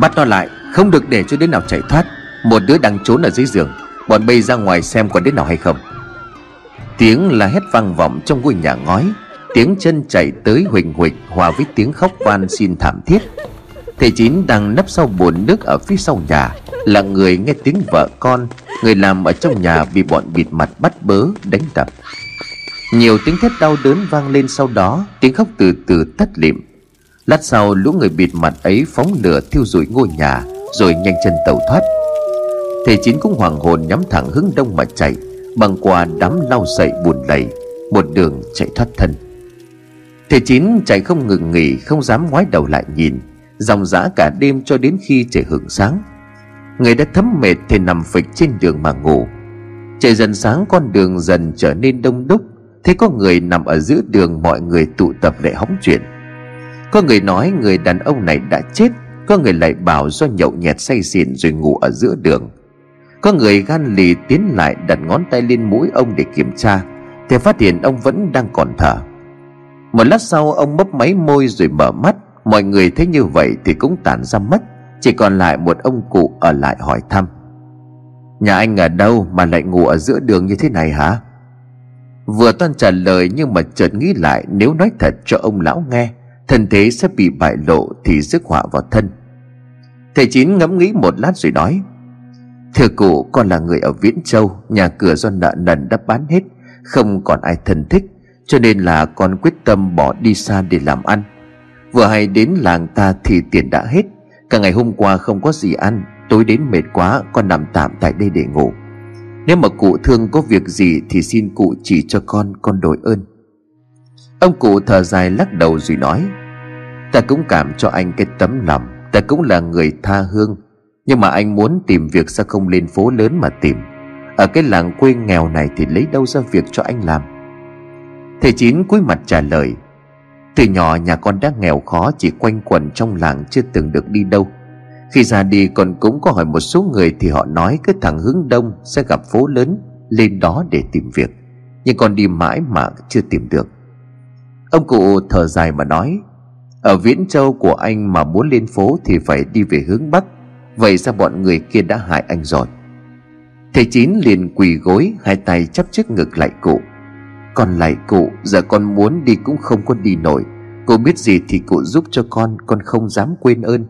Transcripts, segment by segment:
Bắt nó lại, Không được để cho đứa nào chạy thoát. Một đứa đang trốn ở dưới giường, Bọn bay ra ngoài xem còn đứa nào hay không. Tiếng là hét vang vọng trong ngôi nhà ngói, Tiếng chân chạy tới huỳnh huỳnh, Hòa với tiếng khóc van xin thảm thiết. Thầy Chín đang nấp sau bồn nước ở phía sau nhà, Là người nghe tiếng vợ con, Người làm ở trong nhà bị bọn bịt mặt bắt bớ, đánh đập. Nhiều tiếng thét đau đớn vang lên sau đó, Tiếng khóc từ từ tắt lịm. Lát sau lũ người bịt mặt ấy phóng lửa thiêu rụi ngôi nhà, Rồi nhanh chân tẩu thoát. Thầy Chín cũng hoàng hồn nhắm thẳng hướng đông mà chạy Bằng qua đám lau sậy buồn lầy, Một đường chạy thoát thân. Thầy Chín chạy không ngừng nghỉ, Không dám ngoái đầu lại nhìn, Dòng dã cả đêm cho đến khi trời hưởng sáng. Người đã thấm mệt thì nằm phịch trên đường mà ngủ. Trời dần sáng, con đường dần trở nên đông đúc Thế có người nằm ở giữa đường mọi người tụ tập để hóng chuyện. Có người nói người đàn ông này đã chết, Có người lại bảo do nhậu nhẹt say xỉn rồi ngủ ở giữa đường. Có người gan lì tiến lại đặt ngón tay lên mũi ông để kiểm tra, Thì phát hiện ông vẫn đang còn thở. Một lát sau, ông mấp máy môi rồi mở mắt. Mọi người thấy như vậy thì cũng tản ra mất Chỉ còn lại một ông cụ ở lại hỏi thăm. Nhà anh ở đâu mà lại ngủ ở giữa đường như thế này hả? Vừa toan trả lời nhưng mà chợt nghĩ lại, Nếu nói thật cho ông lão nghe Thân thế sẽ bị bại lộ thì rước họa vào thân. Thầy Chín ngẫm nghĩ một lát rồi nói, Thưa cụ, con là người ở Viễn Châu, Nhà cửa do nợ nần đã bán hết, Không còn ai thân thích, Cho nên là con quyết tâm bỏ đi xa để làm ăn. Vừa hay đến làng ta thì tiền đã hết, Cả ngày hôm qua không có gì ăn, Tối đến mệt quá, con nằm tạm tại đây để ngủ. Nếu mà cụ thương có việc gì Thì xin cụ chỉ cho con Con đổi ơn. Ông cụ thở dài lắc đầu rồi nói, Ta cũng cảm cho anh cái tấm lòng, Ta cũng là người tha hương, Nhưng mà anh muốn tìm việc sao không lên phố lớn mà tìm? Ở cái làng quê nghèo này Thì lấy đâu ra việc cho anh làm? Thầy Chín cúi mặt trả lời, từ nhỏ nhà con đã nghèo khó, Chỉ quanh quẩn trong làng chưa từng được đi đâu. Khi ra đi con cũng có hỏi một số người Thì họ nói cứ thẳng hướng đông Sẽ gặp phố lớn, Lên đó để tìm việc. Nhưng con đi mãi mà chưa tìm được. Ông cụ thở dài mà nói, Ở Viễn Châu của anh mà muốn lên phố Thì phải đi về hướng Bắc. Vậy ra bọn người kia đã hại anh rồi? Thầy Chín liền quỳ gối, Hai tay chắp trước ngực lại cụ. Con lại cụ, Giờ con muốn đi cũng không có đi nổi. Cô biết gì thì cụ giúp cho con Con không dám quên ơn.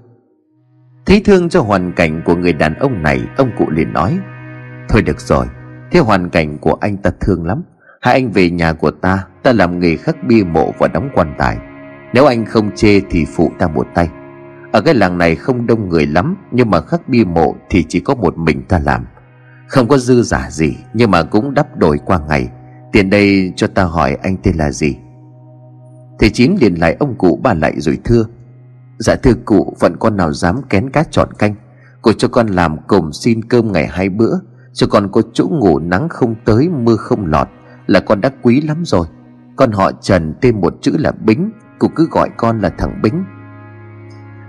Thấy thương cho hoàn cảnh của người đàn ông này, Ông cụ liền nói, Thôi được rồi, Thế hoàn cảnh của anh ta thương lắm. Hãy anh về nhà của ta Ta làm nghề khắc bia mộ và đóng quan tài. Nếu anh không chê thì phụ ta một tay. Ở cái làng này không đông người lắm, Nhưng mà khắc bia mộ thì chỉ có một mình ta làm. Không có dư giả gì, Nhưng mà cũng đắp đổi qua ngày. Tiền đây cho ta hỏi anh tên là gì? Thầy Chín liền lại ông cụ bà lại rồi thưa. Dạ thưa cụ, Phận con nào dám kén cá chọn canh? Cụ cho con làm cồm xin cơm ngày hai bữa. Cho con có chỗ ngủ nắng không tới, Mưa không lọt, Là con đã quý lắm rồi. Con họ Trần tên một chữ là Bính Cụ cứ gọi con là thằng Bính.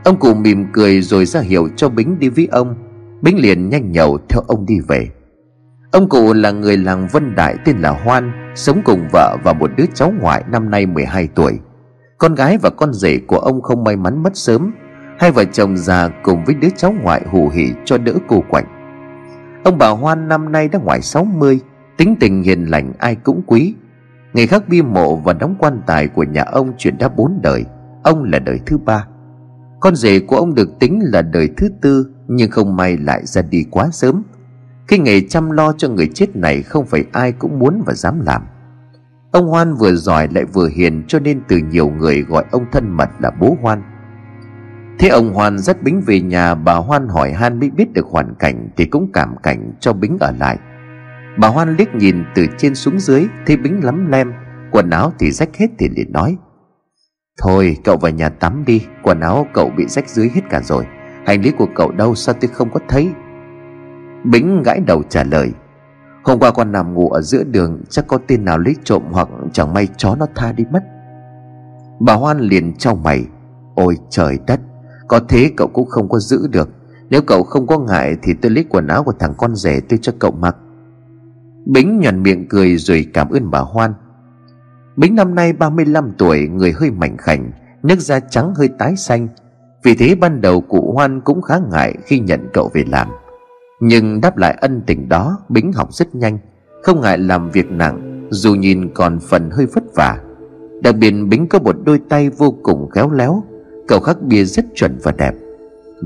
Ông cụ mỉm cười rồi ra hiệu cho Bính đi với ông. Bính liền nhanh nhậu theo ông đi về. Ông cụ là người làng Vân Đại tên là Hoan, Sống cùng vợ và một đứa cháu ngoại năm nay 12 tuổi. Con gái và con rể của ông không may mắn mất sớm. Hai vợ chồng già cùng với đứa cháu ngoại hù hỉ cho đỡ cô quạnh. Ông bà Hoan năm nay đã ngoài 60 Tính tình hiền lành ai cũng quý. Ngày khác bi mộ và đóng quan tài của nhà ông chuyển đã bốn đời, Ông là đời thứ ba. Con rể của ông được tính là đời thứ tư, Nhưng không may lại ra đi quá sớm. Cái nghề chăm lo cho người chết này không phải ai cũng muốn và dám làm. Ông Hoan vừa giỏi lại vừa hiền, cho nên từ nhiều người gọi ông thân mật là bố Hoan. Thế ông Hoan dắt Bính về nhà, bà Hoan hỏi Han mới biết được hoàn cảnh thì cũng cảm cảnh cho Bính ở lại. Bà Hoan liếc nhìn từ trên xuống dưới, thấy Bính lắm lem, Quần áo thì rách hết thì liền nói. Thôi, cậu vào nhà tắm đi, Quần áo cậu bị rách dưới hết cả rồi, Hành lý của cậu đâu sao tôi không có thấy? Bính gãi đầu trả lời. Hôm qua con nằm ngủ ở giữa đường, Chắc có tên nào lấy trộm hoặc chẳng may chó nó tha đi mất. Bà Hoan liền trao mày. Ôi trời đất, Có thế cậu cũng không có giữ được. Nếu cậu không có ngại Thì tôi lấy quần áo của thằng con rể tôi cho cậu mặc. Bính nhằn miệng cười rồi cảm ơn bà Hoan. Bính năm nay 35 tuổi, Người hơi mảnh khảnh, Nước da trắng hơi tái xanh. Vì thế ban đầu cụ Hoan cũng khá ngại khi nhận cậu về làm. Nhưng đáp lại ân tình đó, Bính học rất nhanh. Không ngại làm việc nặng, Dù nhìn còn phần hơi vất vả. Đặc biệt Bính có một đôi tay vô cùng khéo léo, Cậu khắc bia rất chuẩn và đẹp.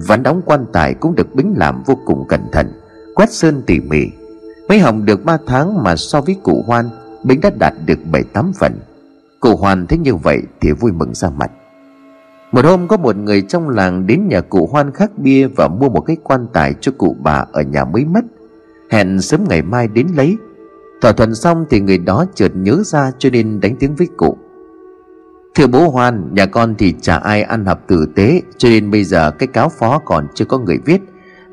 Ván đóng quan tài cũng được Bính làm vô cùng cẩn thận, Quét sơn tỉ mỉ. Mới học được 3 tháng mà so với cụ Hoan Bính đã đạt được 7-8 phần. Cụ Hoan thấy như vậy thì vui mừng ra mặt. Một hôm có một người trong làng đến nhà cụ Hoan khắc bia Và mua một cái quan tài cho cụ bà ở nhà mới mất. Hẹn sớm ngày mai đến lấy. Thỏa thuận xong thì người đó chợt nhớ ra cho nên đánh tiếng với cụ. Thưa bố Hoan, nhà con thì chả ai ăn học tử tế Cho nên bây giờ cái cáo phó còn chưa có người viết.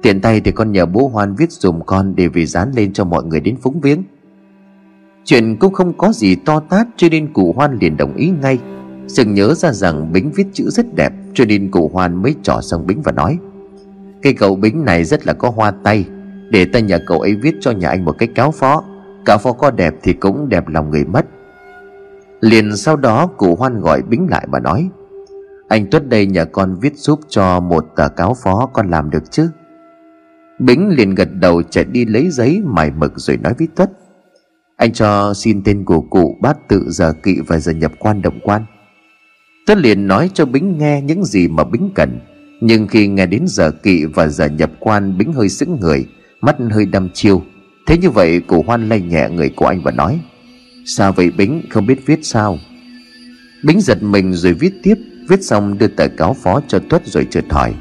Tiện tay thì con nhờ bố Hoan viết dùm con Để vì dán lên cho mọi người đến phúng viếng. Chuyện cũng không có gì to tát Cho nên cụ Hoan liền đồng ý ngay. Sừng nhớ ra rằng Bính viết chữ rất đẹp, Cho nên cụ Hoan mới trỏ sang Bính và nói cây cậu Bính này rất là có hoa tay, Để ta nhờ cậu ấy viết cho nhà anh một cái cáo phó. Cáo phó có đẹp thì cũng đẹp lòng người mất. Liền sau đó cụ Hoan gọi Bính lại và nói, Anh Tuất đây nhờ con viết giúp cho một tờ cáo phó con làm được chứ? Bính liền gật đầu chạy đi lấy giấy mài mực rồi nói với Tuất. Anh cho xin tên của cụ bát tự giờ kỵ và giờ nhập quan động quan. Tuất liền nói cho Bính nghe những gì mà Bính cần. Nhưng khi nghe đến giờ kỵ và giờ nhập quan, Bính hơi sững người, Mắt hơi đăm chiêu. Thế như vậy, cụ Hoan lay nhẹ người của anh và nói Sao vậy Bính không biết viết sao. Bính giật mình rồi viết tiếp. Viết xong đưa tờ cáo phó cho Tuất rồi chợt hỏi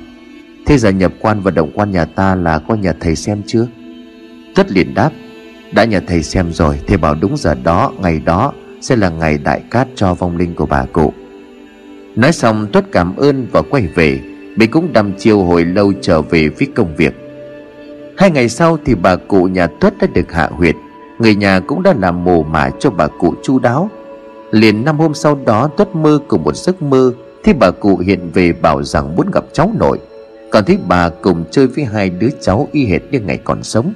Thế giờ nhập quan và động quan nhà ta là có nhà thầy xem chưa? Tuất liền đáp, Đã nhà thầy xem rồi, Thầy bảo đúng giờ đó, Ngày đó sẽ là ngày đại cát cho vong linh của bà cụ. Nói xong, Tuất cảm ơn và quay về, bị cũng đăm chiêu hồi lâu trở về với công việc. Hai ngày sau thì bà cụ nhà Tuất đã được hạ huyệt, Người nhà cũng đã làm mồ mả cho bà cụ chu đáo. Liền năm hôm sau đó, Tuất mơ cùng một giấc mơ, Thì bà cụ hiện về bảo rằng muốn gặp cháu nội. Còn thấy bà cùng chơi với hai đứa cháu y hệt như ngày còn sống.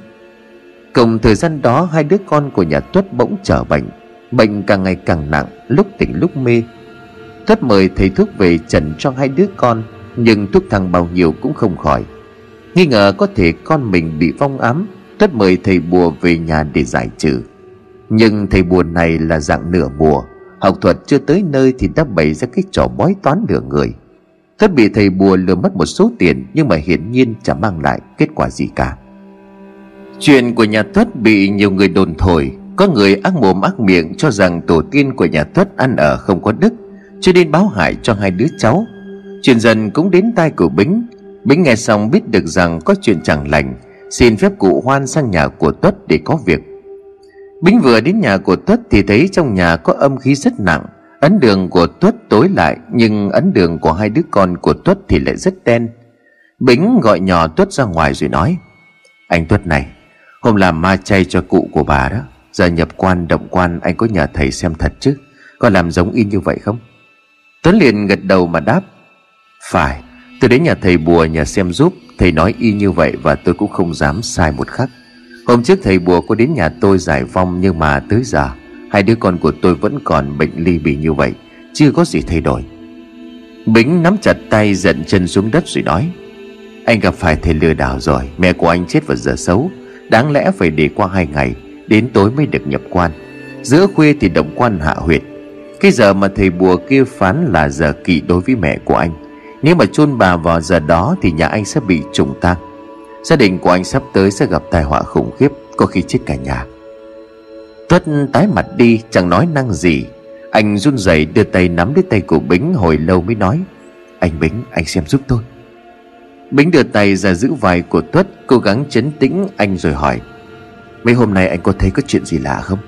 Cùng thời gian đó, hai đứa con của nhà Tuất bỗng trở bệnh. Bệnh càng ngày càng nặng, Lúc tỉnh lúc mê. Tuất mời thầy thuốc về trần cho hai đứa con, Nhưng thuốc thang bao nhiêu cũng không khỏi. Nghi ngờ có thể con mình bị vong ám, Tuất mời thầy bùa về nhà để giải trừ. Nhưng thầy bùa này là dạng nửa mùa, Học thuật chưa tới nơi thì đã bày ra cái trò bói toán nửa người thất bị thầy bùa lừa mất một số tiền, Nhưng mà hiển nhiên chẳng mang lại kết quả gì cả. Chuyện của nhà Tuất bị nhiều người đồn thổi. Có người ác mồm ác miệng cho rằng tổ tiên của nhà Tuất ăn ở không có đức, Cho nên báo hại cho hai đứa cháu. Chuyện dần cũng đến tai của Bính. Bính nghe xong biết được rằng có chuyện chẳng lành, Xin phép cụ Hoan sang nhà của Tuất để có việc. Bính vừa đến nhà của Tuất thì thấy trong nhà có âm khí rất nặng. Ấn đường của Tuất tối lại, Nhưng ấn đường của hai đứa con của Tuất thì lại rất đen. Bính gọi nhỏ Tuất ra ngoài rồi nói, Anh Tuất này, Hôm làm ma chay cho cụ của bà đó. Giờ nhập quan, động quan, anh có nhờ thầy xem thật chứ? Có làm giống y như vậy không? Tuấn liền gật đầu mà đáp, Phải, Tôi đến nhà thầy bùa nhà xem giúp. Thầy nói y như vậy và tôi cũng không dám sai một khắc. Hôm trước thầy bùa có đến nhà tôi giải vong Nhưng mà tới giờ Hai đứa con của tôi vẫn còn bệnh ly bì như vậy, Chưa có gì thay đổi. Bính nắm chặt tay giận chân xuống đất rồi nói, Anh gặp phải thầy lừa đảo rồi, Mẹ của anh chết vào giờ xấu. Đáng lẽ phải để qua hai ngày, Đến tối mới được nhập quan. Giữa khuya thì động quan hạ huyệt. Cái giờ mà thầy bùa kia phán là giờ kỵ đối với mẹ của anh. Nếu mà chôn bà vào giờ đó Thì nhà anh sẽ bị trùng tang. Gia đình của anh sắp tới sẽ gặp tai họa khủng khiếp, Có khi chết cả nhà. Tuất tái mặt đi, chẳng nói năng gì. Anh run rẩy đưa tay nắm lấy tay của Bính hồi lâu mới nói, Anh Bính, anh xem giúp tôi. Bính đưa tay ra giữ vai của Tuất, Cố gắng chấn tĩnh anh rồi hỏi, Mấy hôm nay anh có thấy có chuyện gì lạ không?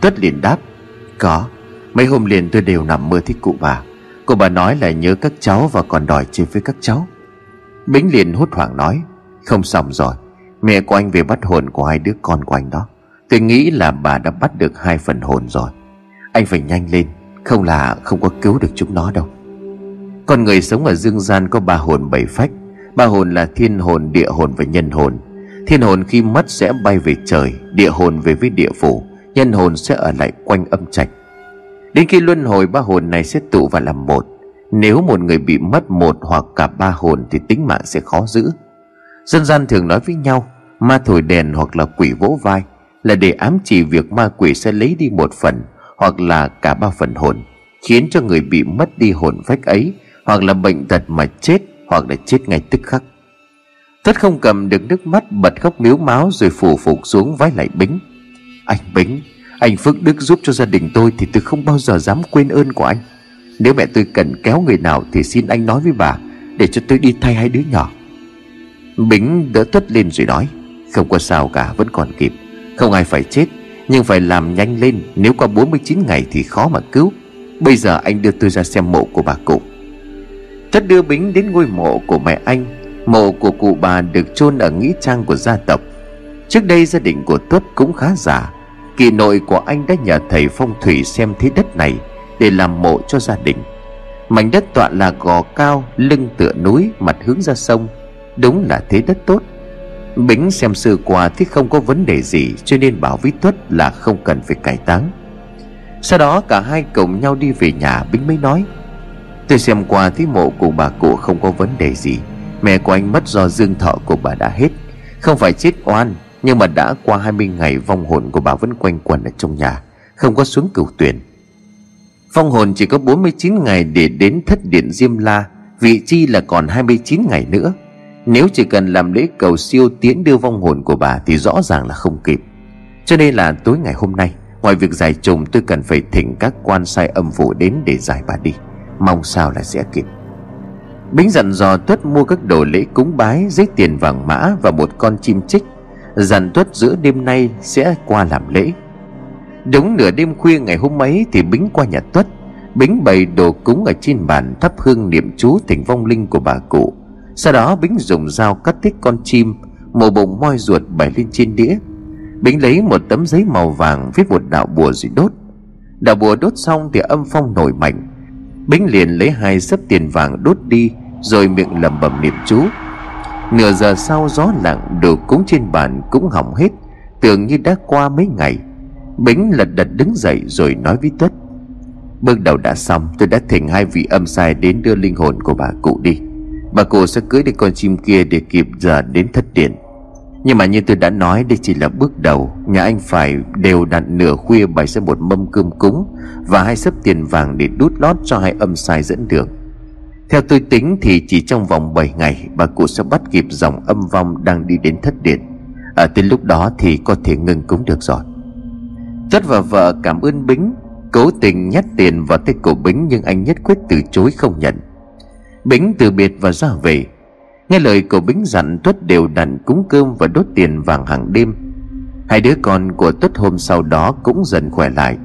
Tuất liền đáp, Có, Mấy hôm liền tôi đều nằm mơ thích cụ bà. Cô bà nói là nhớ các cháu và còn đòi chơi với các cháu. Bính liền hốt hoảng nói, Không xong rồi, Mẹ của anh về bắt hồn của hai đứa con của anh đó. Tôi nghĩ là bà đã bắt được hai phần hồn rồi. Anh phải nhanh lên Không là không có cứu được chúng nó đâu. Con người sống ở dương gian có ba hồn bảy phách. Ba hồn là thiên hồn, địa hồn và nhân hồn. Thiên hồn khi mất sẽ bay về trời Địa hồn về với địa phủ. Nhân hồn sẽ ở lại quanh âm trạch. Đến khi luân hồi ba hồn này sẽ tụ và làm một. Nếu một người bị mất một hoặc cả ba hồn Thì tính mạng sẽ khó giữ. Dân gian thường nói với nhau Ma thổi đèn hoặc là quỷ vỗ vai. Là để ám chỉ việc ma quỷ sẽ lấy đi một phần, Hoặc là cả ba phần hồn, Khiến cho người bị mất đi hồn phách ấy, Hoặc là bệnh tật mà chết, Hoặc là chết ngay tức khắc. Tất không cầm được nước mắt bật khóc miếu máu Rồi phủ phục xuống vái lại Bính. Anh Bính, Anh Phước Đức giúp cho gia đình tôi Thì tôi không bao giờ dám quên ơn của anh. Nếu mẹ tôi cần kéo người nào Thì xin anh nói với bà, Để cho tôi đi thay hai đứa nhỏ. Bính đỡ tuất lên rồi nói, Không có sao cả, vẫn còn kịp. Không ai phải chết, Nhưng phải làm nhanh lên. Nếu qua 49 ngày thì khó mà cứu. Bây giờ anh đưa tôi ra xem mộ của bà cụ. Thất đưa Bính đến ngôi mộ của mẹ anh. Mộ của cụ bà được chôn ở nghĩa trang của gia tộc. Trước đây gia đình của Tuất cũng khá giả Kỳ nội của anh đã nhờ thầy phong thủy xem thế đất này Để làm mộ cho gia đình. Mảnh đất tọa là gò cao, Lưng tựa núi, Mặt hướng ra sông. Đúng là thế đất tốt. Bính xem sư qua thì không có vấn đề gì, Cho nên bảo với Tuất là không cần phải cải táng. Sau đó cả hai cùng nhau đi về nhà, Bính mới nói, Tôi xem qua thấy mộ của bà cụ không có vấn đề gì. Mẹ của anh mất do dương thọ của bà đã hết. Không phải chết oan, Nhưng mà đã qua 20 ngày, vong hồn của bà vẫn quanh quẩn ở trong nhà, Không có xuống cửu tuyển. Vong hồn chỉ có 49 ngày để đến thất điện Diêm La, Vị chi là còn 29 ngày nữa. Nếu chỉ cần làm lễ cầu siêu tiễn đưa vong hồn của bà Thì rõ ràng là không kịp. Cho nên là tối ngày hôm nay Ngoài việc giải trùng tôi cần phải thỉnh các quan sai âm phủ đến để giải bà đi. Mong sao là sẽ kịp. Bính dặn dò Tuất mua các đồ lễ cúng bái, Giấy tiền vàng mã và một con chim chích. Dặn Tuất giữa đêm nay sẽ qua làm lễ. Đúng nửa đêm khuya ngày hôm ấy Thì Bính qua nhà Tuất. Bính bày đồ cúng ở trên bàn Thắp hương niệm chú thỉnh vong linh của bà cụ. Sau đó Bính dùng dao cắt thích con chim, Mổ bụng moi ruột bày lên trên đĩa. Bính lấy một tấm giấy màu vàng Viết một đạo bùa rồi đốt. Đạo bùa đốt xong thì âm phong nổi mạnh. Bính liền lấy hai sấp tiền vàng đốt đi, Rồi miệng lẩm bẩm niệm chú. Nửa giờ sau gió lặng, Đồ cúng trên bàn cũng hỏng hết, Tưởng như đã qua mấy ngày. Bính lật đật đứng dậy rồi nói với Tuất. Bước đầu đã xong, Tôi đã thỉnh hai vị âm sai đến đưa linh hồn của bà cụ đi. Bà cụ sẽ cưới được con chim kia để kịp giờ đến thất điện. Nhưng mà như tôi đã nói, đây chỉ là bước đầu. Nhà anh phải đều đặn nửa khuya bày ra một mâm cơm cúng Và hai sấp tiền vàng để đút lót cho hai âm sai dẫn đường. Theo tôi tính thì chỉ trong vòng 7 ngày, Bà cụ sẽ bắt kịp dòng âm vong đang đi đến thất điện. Ở tới lúc đó thì có thể ngừng cúng được rồi. Tất và vợ cảm ơn Bính, Cố tình nhét tiền vào tay của Bính Nhưng anh nhất quyết từ chối không nhận. Bính từ biệt và ra về. Nghe lời cậu Bính dặn Tuất đều đặn cúng cơm và đốt tiền vàng hàng đêm. Hai đứa con của Tuất hôm sau đó cũng dần khỏe lại.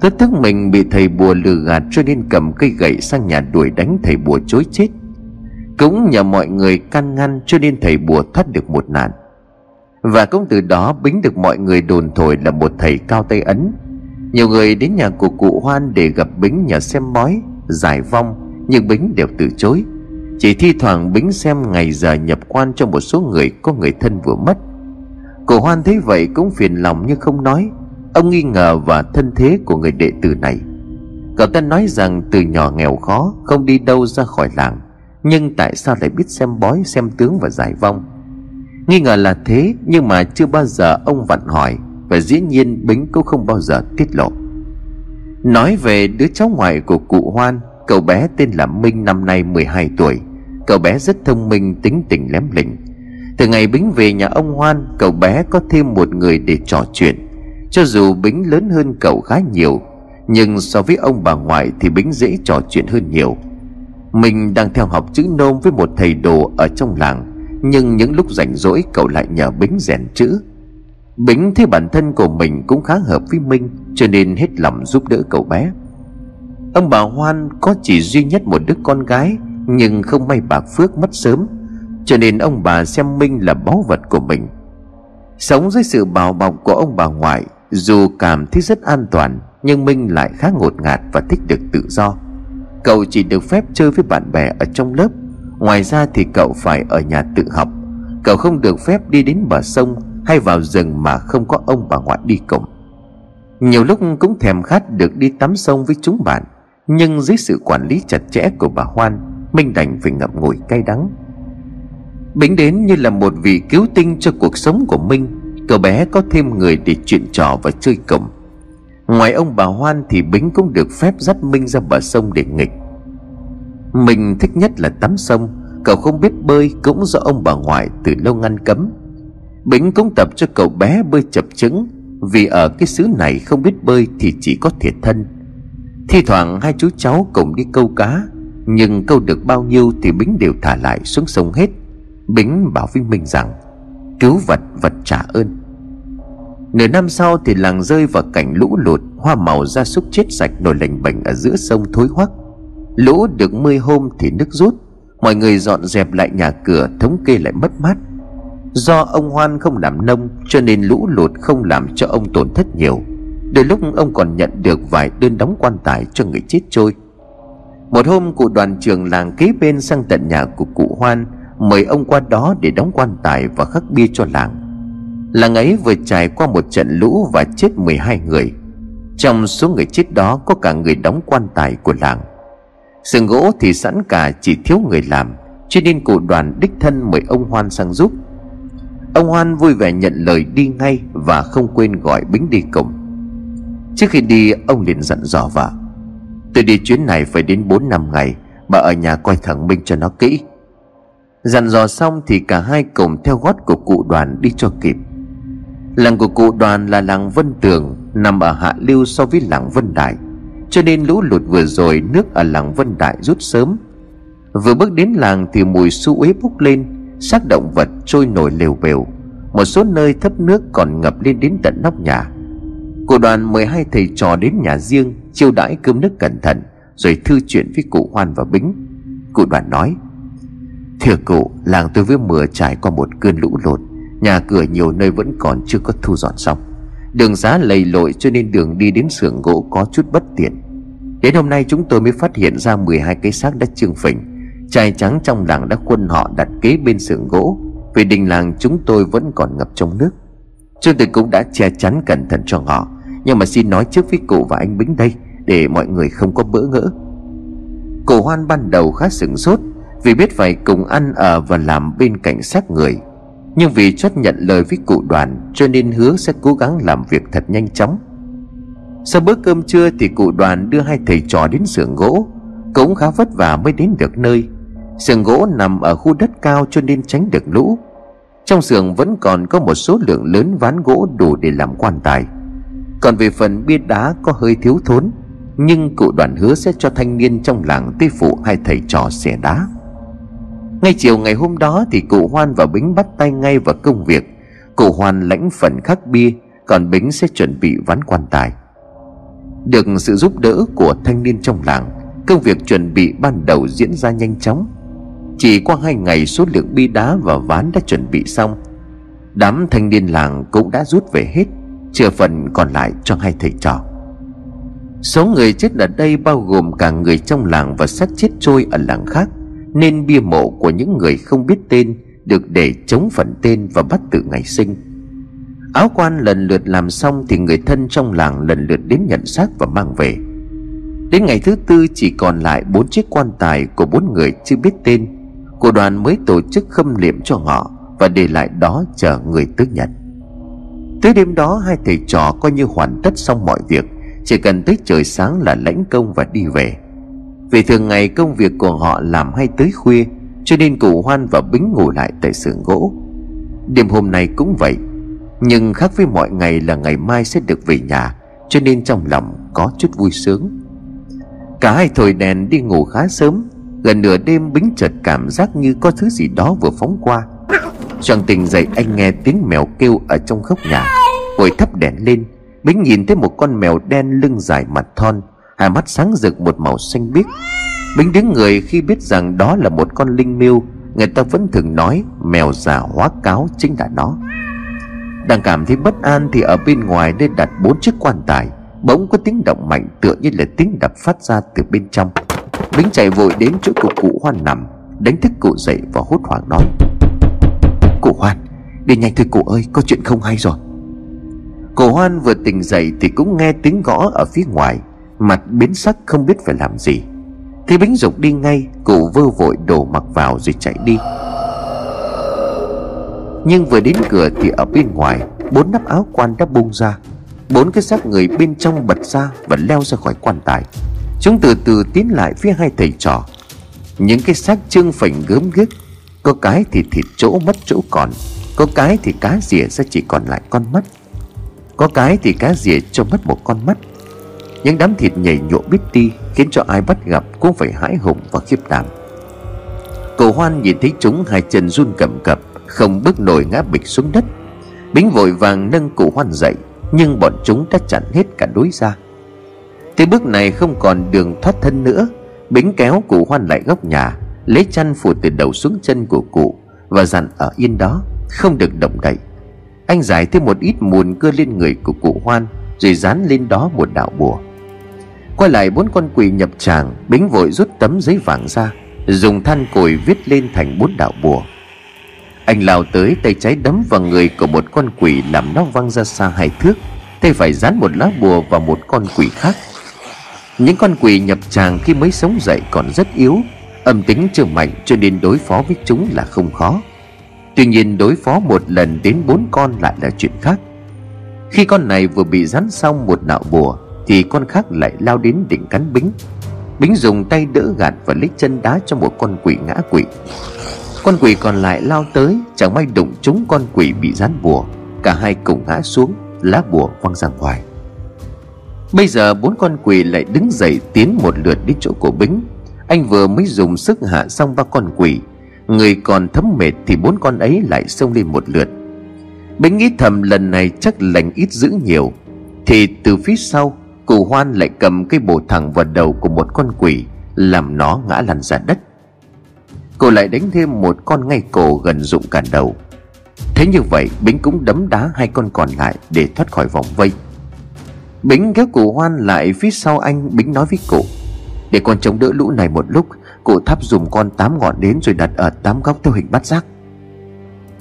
Tuất tức mình bị thầy bùa lừa gạt cho nên cầm cây gậy sang nhà đuổi đánh thầy bùa chối chết. Cũng nhờ mọi người can ngăn cho nên thầy bùa thoát được một nạn. Và cũng từ đó Bính được mọi người đồn thổi là một thầy cao tay ấn. Nhiều người đến nhà của cụ Hoan để gặp Bính nhờ xem bói, giải vong. Nhưng Bính đều từ chối. Chỉ thi thoảng Bính xem ngày giờ nhập quan cho một số người có người thân vừa mất. Cụ Hoan thấy vậy cũng phiền lòng nhưng không nói. Ông nghi ngờ và thân thế của người đệ tử này. Cậu ta nói rằng từ nhỏ nghèo khó, Không đi đâu ra khỏi làng. Nhưng tại sao lại biết xem bói, Xem tướng và giải vong? Nghi ngờ là thế, Nhưng mà chưa bao giờ ông vặn hỏi. Và dĩ nhiên Bính cũng không bao giờ tiết lộ. Nói về đứa cháu ngoại của cụ Hoan Cậu bé tên là Minh năm nay 12 tuổi. Cậu bé rất thông minh, tính tình lém lỉnh. Từ ngày Bính về nhà ông Hoan, Cậu bé có thêm một người để trò chuyện. Cho dù Bính lớn hơn cậu khá nhiều, Nhưng so với ông bà ngoại Thì Bính dễ trò chuyện hơn nhiều. Mình đang theo học chữ nôm với một thầy đồ ở trong làng, Nhưng những lúc rảnh rỗi cậu lại nhờ Bính rèn chữ. Bính thấy bản thân của mình cũng khá hợp với Minh, Cho nên hết lòng giúp đỡ cậu bé. Ông bà Hoan có chỉ duy nhất một đứa con gái, Nhưng không may bà Phước mất sớm, Cho nên ông bà xem Minh là báu vật của mình. Sống dưới sự bảo bọc của ông bà ngoại, Dù cảm thấy rất an toàn, Nhưng Minh lại khá ngột ngạt và thích được tự do. Cậu chỉ được phép chơi với bạn bè ở trong lớp, Ngoài ra thì cậu phải ở nhà tự học. Cậu không được phép đi đến bờ sông Hay vào rừng mà không có ông bà ngoại đi cùng. Nhiều lúc cũng thèm khát được đi tắm sông với chúng bạn. Nhưng dưới sự quản lý chặt chẽ của bà Hoan, Minh đành phải ngậm ngùi cay đắng. Bính đến như là một vị cứu tinh cho cuộc sống của Minh, Cậu bé có thêm người để chuyện trò và chơi cổng. Ngoài ông bà Hoan thì Bính cũng được phép dắt Minh ra bờ sông để nghịch. Mình thích nhất là tắm sông, Cậu không biết bơi cũng do ông bà ngoại từ lâu ngăn cấm. Bính cũng tập cho cậu bé bơi chập chững, Vì ở cái xứ này không biết bơi thì chỉ có thiệt thân. Thi thoảng hai chú cháu cùng đi câu cá, Nhưng câu được bao nhiêu thì Bính đều thả lại xuống sông hết. Bính bảo với mình rằng, Cứu vật vật trả ơn. Nửa năm sau thì làng rơi vào cảnh lũ lụt, Hoa màu gia súc chết sạch nổi lành bệnh ở giữa sông thối hoắc. Lũ được mươi hôm thì nước rút, Mọi người dọn dẹp lại nhà cửa, thống kê lại mất mát. Do ông Hoan không làm nông Cho nên lũ lụt không làm cho ông tổn thất nhiều. Đôi lúc ông còn nhận được vài đơn đóng quan tài cho người chết trôi. Một hôm, cụ đoàn trường làng kế bên sang tận nhà của cụ Hoan, Mời ông qua đó để đóng quan tài và khắc bia cho làng. Làng ấy vừa trải qua một trận lũ và chết 12 người. Trong số người chết đó có cả người đóng quan tài của làng. Sườn gỗ thì sẵn cả chỉ thiếu người làm, Cho nên cụ đoàn đích thân mời ông Hoan sang giúp. Ông Hoan vui vẻ nhận lời đi ngay Và không quên gọi Bính đi cùng Trước khi đi, ông liền dặn dò vợ. Tôi đi chuyến này phải đến 4 năm ngày Bà ở nhà coi thằng Minh cho nó kỹ. Dặn dò xong thì cả hai cùng theo gót của cụ đoàn đi cho kịp. Làng của cụ đoàn là làng Vân Tường, Nằm ở hạ lưu so với làng Vân Đại. Cho nên lũ lụt vừa rồi, nước ở làng Vân Đại rút sớm. Vừa bước đến làng thì mùi su uế bốc lên, xác động vật trôi nổi lều bều. Một số nơi thấp nước còn ngập lên đến tận nóc nhà. Cụ đoàn mời hai thầy trò đến nhà riêng, Chiêu đãi cơm nước cẩn thận, Rồi thư chuyện với cụ Hoan và Bính. Cụ đoàn nói, Thưa cụ, Làng tôi với mưa trải qua một cơn lũ lụt, Nhà cửa nhiều nơi vẫn còn chưa có thu dọn xong. Đường giá lầy lội cho nên đường đi đến xưởng gỗ có chút bất tiện. Đến hôm nay chúng tôi mới phát hiện ra 12 cái xác đã trương phình. Trai trắng trong làng đã quân họ đặt kế bên xưởng gỗ. Vì đình làng chúng tôi vẫn còn ngập trong nước. Chúng tôi cũng đã che chắn cẩn thận cho họ Nhưng mà xin nói trước với cụ và anh Bính đây, Để mọi người không có bỡ ngỡ. Cổ hoan ban đầu khá sửng sốt, Vì biết phải cùng ăn ở và làm bên cạnh xác người. Nhưng vì chấp nhận lời với cụ đoàn, Cho nên hứa sẽ cố gắng làm việc thật nhanh chóng. Sau bữa cơm trưa thì cụ đoàn đưa hai thầy trò đến xưởng gỗ. Cũng khá vất vả mới đến được nơi. Sườn gỗ nằm ở khu đất cao cho nên tránh được lũ. Trong sườn vẫn còn có một số lượng lớn ván gỗ đủ để làm quan tài. Còn về phần bia đá có hơi thiếu thốn, Nhưng cụ đoàn hứa sẽ cho thanh niên trong làng tây phụ hai thầy trò xẻ đá. Ngay chiều ngày hôm đó thì cụ Hoan và Bính bắt tay ngay vào công việc. Cụ Hoan lãnh phần khắc bia, Còn Bính sẽ chuẩn bị ván quan tài. Được sự giúp đỡ của thanh niên trong làng, Công việc chuẩn bị ban đầu diễn ra nhanh chóng chỉ qua hai ngày số lượng bi đá và ván đã chuẩn bị xong, Đám thanh niên làng cũng đã rút về hết chừa phần còn lại cho hai thầy trò. Số người chết ở đây bao gồm cả người trong làng và xác chết trôi ở làng khác, Nên bia mộ của những người không biết tên Được để chống phần tên và bắt tự ngày sinh. Áo quan lần lượt làm xong Thì người thân trong làng lần lượt đến nhận xác và mang về. Đến ngày thứ tư chỉ còn lại bốn chiếc quan tài của bốn người chưa biết tên của đoàn mới tổ chức khâm liệm cho họ và để lại đó chờ người tới nhận tới đêm đó, hai thầy trò coi như hoàn tất xong mọi việc, chỉ cần tới trời sáng là lãnh công và đi về. Vì thường ngày công việc của họ làm hay tới khuya, cho nên cụ hoan và bính ngủ lại tại xưởng gỗ. Đêm hôm nay cũng vậy, nhưng khác với mọi ngày là ngày mai sẽ được về nhà, cho nên trong lòng có chút vui sướng. Cả hai thổi đèn đi ngủ khá sớm Gần nửa đêm Bính chợt cảm giác như có thứ gì đó vừa phóng qua. Choàng tỉnh dậy anh nghe tiếng mèo kêu ở trong góc nhà. Vội thắp đèn lên, Bính nhìn thấy một con mèo đen lưng dài mặt thon, Hai mắt sáng rực một màu xanh biếc. Bính đứng người khi biết rằng đó là một con linh miêu, Người ta vẫn thường nói mèo già hóa cáo chính là nó. Đang cảm thấy bất an thì ở bên ngoài nên đặt bốn chiếc quan tài, Bỗng có tiếng động mạnh tựa như là tiếng đập phát ra từ bên trong. Bính chạy vội đến chỗ của cụ Hoan nằm, Đánh thức cụ dậy và hốt hoảng nói. Cụ Hoan, Đi nhanh thôi cụ ơi, có chuyện không hay rồi. Cụ Hoan vừa tỉnh dậy Thì cũng nghe tiếng gõ ở phía ngoài, Mặt biến sắc không biết phải làm gì. Thì Bính Dục đi ngay, Cụ vơ vội đổ mặc vào rồi chạy đi. Nhưng vừa đến cửa thì ở bên ngoài, Bốn nắp áo quan đã bung ra. Bốn cái xác người bên trong bật ra Và leo ra khỏi quan tài. Chúng từ từ tiến lại phía hai thầy trò. Những cái xác trương phình gớm ghiếc. Có cái thì thịt chỗ mất chỗ còn. Có cái thì cá rỉa ra chỉ còn lại con mắt. Có cái thì cá rỉa cho mất một con mắt. Những đám thịt nhảy nhụa biết đi Khiến cho ai bắt gặp cũng phải hãi hùng và khiếp đảm. Cầu hoan nhìn thấy chúng hai chân run cầm cập, Không bước nổi ngã bịch xuống đất. Bính vội vàng nâng cụ hoan dậy, Nhưng bọn chúng đã chặn hết cả đối ra. Thế bước này không còn đường thoát thân nữa. Bính kéo cụ hoan lại góc nhà, Lấy chăn phủ từ đầu xuống chân của cụ Và dặn ở yên đó, Không được động đậy. Anh giải thêm một ít mùn cưa lên người của cụ hoan, Rồi dán lên đó một đạo bùa. Quay lại, bốn con quỷ nhập tràng, Bính vội rút tấm giấy vàng ra, Dùng than cồi viết lên thành bốn đạo bùa. Anh lao tới, tay trái đấm vào người của một con quỷ Làm nó văng ra xa hai thước, Tay phải dán một lá bùa vào một con quỷ khác những con quỷ nhập tràng khi mới sống dậy còn rất yếu. Âm tính chưa mạnh cho nên đối phó với chúng là không khó. Tuy nhiên đối phó một lần đến bốn con lại là chuyện khác. Khi con này vừa bị rắn xong một nạo bùa, Thì con khác lại lao đến định cắn Bính. Bính dùng tay đỡ gạt và lấy chân đá cho một con quỷ ngã quỷ Con quỷ còn lại lao tới, Chẳng may đụng trúng con quỷ bị rắn bùa. Cả hai cùng ngã xuống, Lá bùa văng ra ngoài. Bây giờ bốn con quỷ lại đứng dậy tiến một lượt đến chỗ của Bính. Anh vừa mới dùng sức hạ xong ba con quỷ Người còn thấm mệt thì bốn con ấy lại xông lên một lượt. Bính nghĩ thầm lần này chắc lành ít dữ nhiều. Thì từ phía sau, Cụ hoan lại cầm cây bổ thẳng vào đầu của một con quỷ Làm nó ngã lăn ra đất. Cô lại đánh thêm một con ngay cổ gần dụng cả đầu. Thế như vậy, Bính cũng đấm đá hai con còn lại Để thoát khỏi vòng vây. Bính kéo cụ hoan lại phía sau anh, Bính nói với cụ, Để con chống đỡ lũ này một lúc, Cụ thắp dùng con tám ngọn đến rồi đặt ở tám góc theo hình bát giác.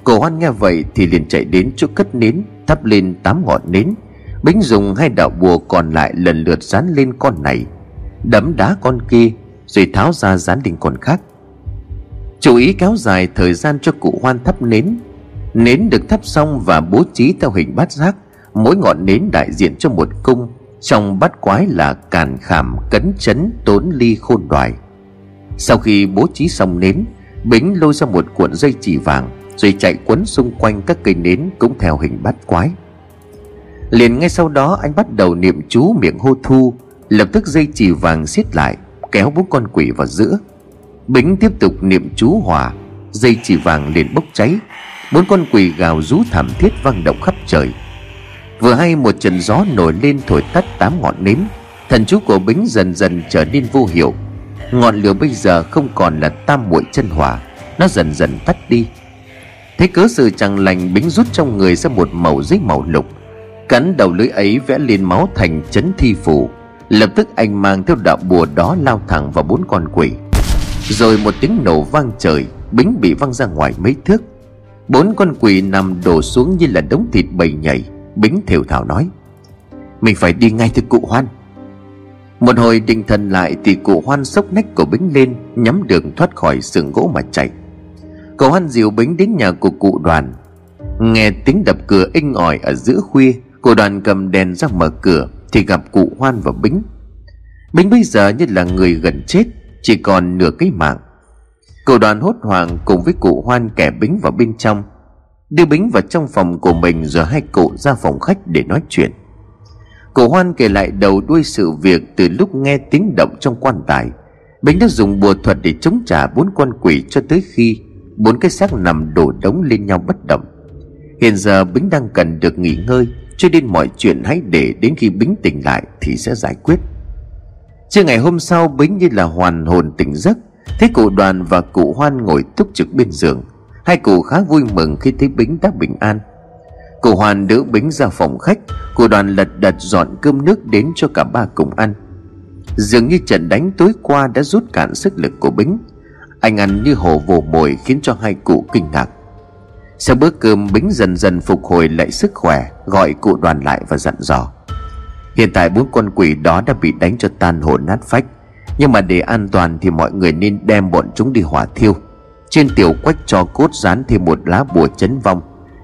Cổ hoan nghe vậy thì liền chạy đến chỗ cất nến, Thắp lên tám ngọn nến. Bính dùng hai đạo bùa còn lại lần lượt dán lên con này, Đấm đá con kia, Rồi tháo ra dán lên con khác. Chú ý kéo dài thời gian cho cụ hoan thắp nến. Nến được thắp xong và bố trí theo hình bát giác mỗi ngọn nến đại diện cho một cung, trong bát quái là càn khảm, cấn chấn, tốn ly khôn đoài. Sau khi bố trí xong nến, bính lôi ra một cuộn dây chỉ vàng, rồi chạy quấn xung quanh các cây nến cũng theo hình bát quái. Liền ngay sau đó, anh bắt đầu niệm chú miệng hô thu, lập tức dây chỉ vàng siết lại, kéo bốn con quỷ vào giữa. Bính tiếp tục niệm chú hòa, dây chỉ vàng liền bốc cháy, bốn con quỷ gào rú thảm thiết vang động khắp trời. Vừa hay một trận gió nổi lên thổi tắt tám ngọn nến, Thần chú của Bính dần dần trở nên vô hiệu. Ngọn lửa bây giờ không còn là tam muội chân hỏa, Nó dần dần tắt đi. Thế cớ sự chẳng lành Bính rút trong người ra một màu giấy màu lục. Cắn đầu lưỡi ấy vẽ lên máu thành chấn thi phủ Lập tức anh mang theo đạo bùa đó lao thẳng vào bốn con quỷ. Rồi một tiếng nổ vang trời, Bính bị văng ra ngoài mấy thước. Bốn con quỷ nằm đổ xuống như là đống thịt bầy nhảy. Bính thều thào nói, Mình phải đi ngay từ cụ Hoan. Một hồi định thần lại Thì cụ Hoan sốc nách của Bính lên, Nhắm đường thoát khỏi sừng gỗ mà chạy. Cậu Hoan dìu Bính đến nhà của cụ đoàn. Nghe tiếng đập cửa inh ỏi ở giữa khuya, Cụ đoàn cầm đèn ra mở cửa Thì gặp cụ Hoan và Bính. Bính bây giờ như là người gần chết, Chỉ còn nửa cái mạng. Cụ đoàn hốt hoảng cùng với cụ Hoan kẻ Bính vào bên trong Đưa Bính vào trong phòng của mình Rồi hai cụ ra phòng khách để nói chuyện. Cụ Hoan kể lại đầu đuôi sự việc Từ lúc nghe tiếng động trong quan tài. Bính đã dùng bùa thuật để chống trả bốn con quỷ cho tới khi Bốn cái xác nằm đổ đống lên nhau bất động. Hiện giờ Bính đang cần được nghỉ ngơi, Cho nên mọi chuyện hãy để đến khi Bính tỉnh lại Thì sẽ giải quyết. Trưa ngày hôm sau, Bính như là hoàn hồn tỉnh giấc, Thấy cụ đoàn và cụ Hoan ngồi túc trực bên giường. Hai cụ khá vui mừng khi thấy Bính đã bình an. Cụ Hoàn đỡ Bính ra phòng khách, Cụ đoàn lật đật dọn cơm nước đến cho cả ba cùng ăn. Dường như trận đánh tối qua đã rút cạn sức lực của Bính. Anh ăn như hồ vồ mồi khiến cho hai cụ kinh ngạc. Sau bữa cơm, Bính dần dần phục hồi lại sức khỏe, Gọi cụ đoàn lại và dặn dò. Hiện tại bốn con quỷ đó đã bị đánh cho tan hồn nát phách, Nhưng mà để an toàn thì mọi người nên đem bọn chúng đi hỏa thiêu. Trên tiểu quách cho cốt dán thêm một lá bùa chấn vong.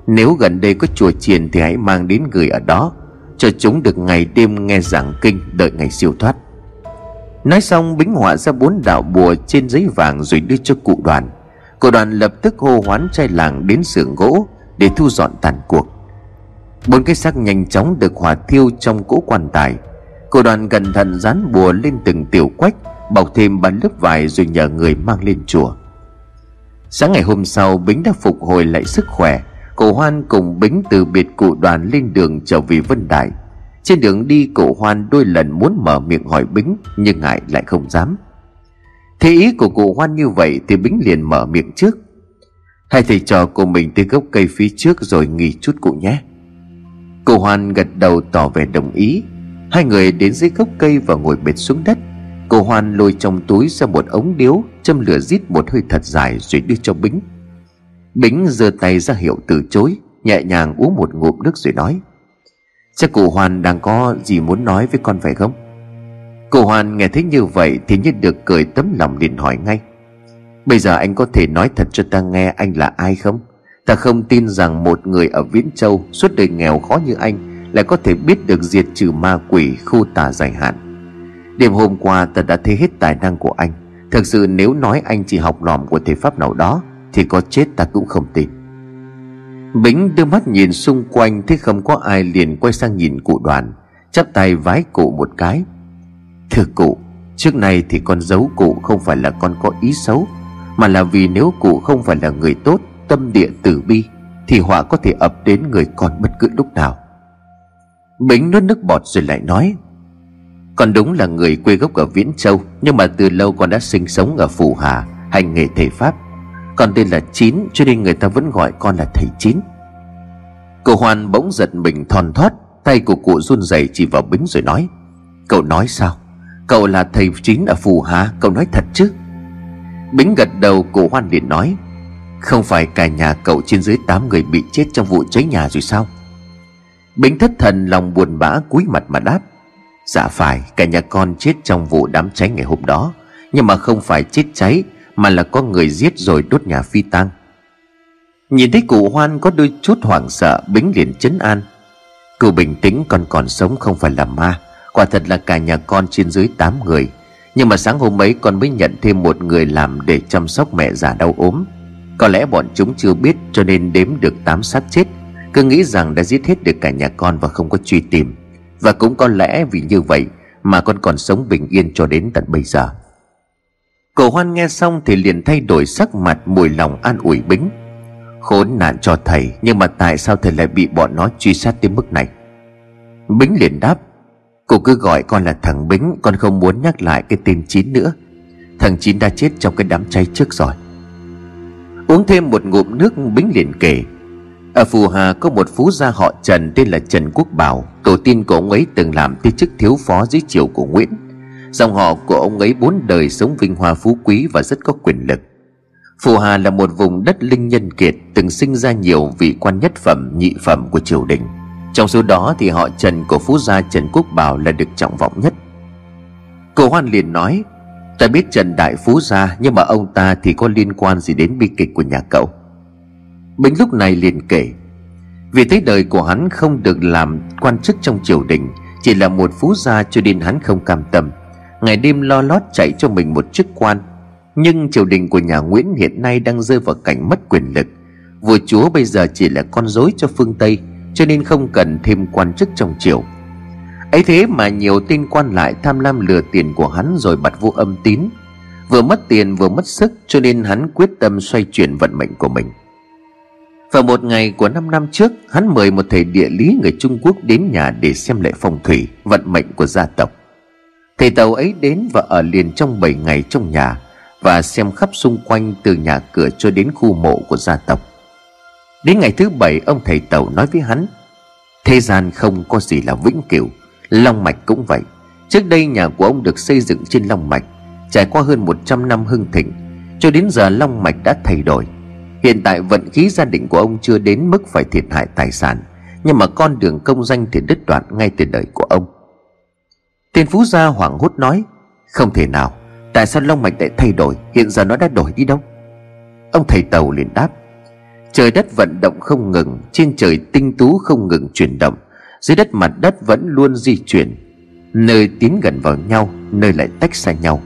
Nếu gần đây có chùa chiền thì hãy mang đến gửi ở đó, Cho chúng được ngày đêm nghe giảng kinh, đợi ngày siêu thoát. Nói xong, Bính họa ra bốn đạo bùa trên giấy vàng rồi đưa cho cụ đoàn. Cụ đoàn lập tức hô hoán trai làng đến xưởng gỗ Để thu dọn tàn cuộc. Bốn cái xác nhanh chóng được hỏa thiêu trong cỗ quan tài. Cụ đoàn cẩn thận dán bùa lên từng tiểu quách, Bọc thêm ba lớp vải rồi nhờ người mang lên chùa. Sáng ngày hôm sau, Bính đã phục hồi lại sức khỏe. Cụ Hoan cùng Bính từ biệt cụ đoàn lên đường trở về Vân Đại trên đường đi cụ Hoan đôi lần muốn mở miệng hỏi Bính, Nhưng ngại lại không dám. Thế ý của cụ Hoan như vậy Thì Bính liền mở miệng trước. Hai thầy trò của mình tới gốc cây phía trước Rồi nghỉ chút cụ nhé. Cụ Hoan gật đầu tỏ vẻ đồng ý. Hai người đến dưới gốc cây và ngồi bệt xuống đất. Cô Hoan lôi trong túi ra một ống điếu, Châm lửa rít một hơi thật dài Rồi đưa cho Bính. Bính giơ tay ra hiệu từ chối, Nhẹ nhàng uống một ngụm nước rồi nói, Chắc cụ Hoan đang có gì muốn nói với con phải không? Cụ Hoan nghe thấy như vậy Thì như được cười tấm lòng liền hỏi ngay, Bây giờ anh có thể nói thật cho ta nghe anh là ai không? Ta không tin rằng một người ở Viễn Châu Suốt đời nghèo khó như anh Lại có thể biết được diệt trừ ma quỷ khu tà dài hạn. Đêm hôm qua ta đã thấy hết tài năng của anh. Thực sự nếu nói anh chỉ học lỏm của thể pháp nào đó, Thì có chết ta cũng không tin. Bính đưa mắt nhìn xung quanh, Thấy không có ai liền quay sang nhìn cụ đoàn. Chắp tay vái cụ một cái. Thưa cụ, Trước này thì con giấu cụ không phải là con có ý xấu, Mà là vì nếu cụ không phải là người tốt, Tâm địa tử bi, Thì họa có thể ập đến người con bất cứ lúc nào. Bính nuốt nước bọt rồi lại nói con đúng là người quê gốc ở Viễn Châu, Nhưng mà từ lâu con đã sinh sống ở Phủ Hà, Hành nghề thể pháp. Con tên là Chín, cho nên người ta vẫn gọi con là thầy Chín. Cậu Hoan bỗng giật mình thon thoát Tay của cụ run rẩy chỉ vào Bính rồi nói, Cậu nói sao? Cậu là thầy Chín ở Phù Hà, Cậu nói thật chứ? Bính gật đầu, cụ Hoan liền nói, Không phải cả nhà cậu trên dưới 8 người bị chết trong vụ cháy nhà rồi sao? Bính thất thần, lòng buồn bã cúi mặt mà đáp Dạ phải, cả nhà con chết trong vụ đám cháy ngày hôm đó. Nhưng mà không phải chết cháy, mà là có người giết rồi đốt nhà phi tang. Nhìn thấy cụ Hoan có đôi chút hoảng sợ, Bính liền chấn an. Cụ bình tĩnh, con còn sống không phải là ma. Quả thật là cả nhà con trên dưới 8 người. Nhưng mà sáng hôm ấy, con mới nhận thêm một người làm để chăm sóc mẹ già đau ốm. Có lẽ bọn chúng chưa biết, cho nên đếm được 8 xác chết. Cứ nghĩ rằng đã giết hết được cả nhà con và không có truy tìm. Và cũng có lẽ vì như vậy mà con còn sống bình yên cho đến tận bây giờ. Cổ hoan nghe xong thì liền thay đổi sắc mặt, mùi lòng an ủi bính. Khốn nạn cho thầy, Nhưng mà tại sao thầy lại bị bọn nó truy sát đến mức này? Bính liền đáp, Cô cứ gọi con là thằng Bính, Con không muốn nhắc lại cái tên Chín nữa. Thằng Chín đã chết trong cái đám cháy trước rồi. Uống thêm một ngụm nước, Bính liền kể, Ở Phù Hà có một phú gia họ Trần Tên là Trần Quốc Bảo. Tổ tiên của ông ấy từng làm tư chức thiếu phó dưới triều của Nguyễn. Dòng họ của ông ấy bốn đời sống vinh hoa phú quý và rất có quyền lực. Phù Hà là một vùng đất linh nhân kiệt Từng sinh ra nhiều vị quan nhất phẩm, nhị phẩm của triều đình. Trong số đó thì họ Trần của phú gia Trần Quốc Bảo là được trọng vọng nhất. Cô Hoan liền nói Ta biết Trần Đại Phú gia Nhưng mà ông ta thì có liên quan gì đến bi kịch của nhà cậu? Bính lúc này liền kể vì thế đời của hắn không được làm quan chức trong triều đình, Chỉ là một phú gia cho nên hắn không cam tâm. Ngày đêm lo lót chạy cho mình một chức quan. Nhưng triều đình của nhà Nguyễn hiện nay đang rơi vào cảnh mất quyền lực. Vua chúa bây giờ chỉ là con rối cho phương Tây, Cho nên không cần thêm quan chức trong triều. Ấy thế mà nhiều tên quan lại tham lam lừa tiền của hắn rồi bật vua âm tín. Vừa mất tiền vừa mất sức, cho nên hắn quyết tâm xoay chuyển vận mệnh của mình vào một ngày của năm năm trước, Hắn mời một thầy địa lý người Trung Quốc đến nhà để xem lại phong thủy, Vận mệnh của gia tộc. Thầy tàu ấy đến và ở liền trong 7 ngày trong nhà Và xem khắp xung quanh từ nhà cửa cho đến khu mộ của gia tộc. Đến ngày thứ bảy, ông thầy tàu nói với hắn, Thế gian không có gì là vĩnh cửu, Long mạch cũng vậy. Trước đây nhà của ông được xây dựng trên Long mạch, Trải qua hơn 100 năm hưng thịnh, Cho đến giờ Long mạch đã thay đổi. Hiện tại vận khí gia đình của ông chưa đến mức phải thiệt hại tài sản, Nhưng mà con đường công danh thì đứt đoạn ngay từ đời của ông. Tiền phú gia hoảng hốt nói, Không thể nào, Tại sao long mạch lại thay đổi? Hiện giờ nó đã đổi đi đâu? Ông thầy tàu liền đáp, Trời đất vận động không ngừng, Trên trời tinh tú không ngừng chuyển động, Dưới đất mặt đất vẫn luôn di chuyển. Nơi tiến gần vào nhau, Nơi lại tách xa nhau.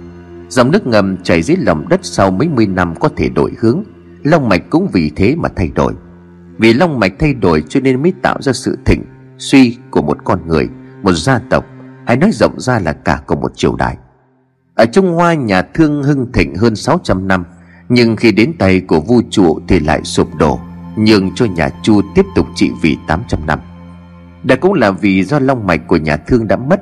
Dòng nước ngầm chảy dưới lòng đất sau mấy mươi năm có thể đổi hướng. Long mạch cũng vì thế mà thay đổi. Vì long mạch thay đổi cho nên mới tạo ra sự thịnh, Suy của một con người, Một gia tộc, Hay nói rộng ra là cả của một triều đại. Ở Trung Hoa, nhà thương hưng thịnh hơn 600 năm, Nhưng khi đến tay của vua trụ thì lại sụp đổ, Nhường cho nhà Chu tiếp tục trị vì 800 năm. Đó cũng là vì do long mạch của nhà thương đã mất,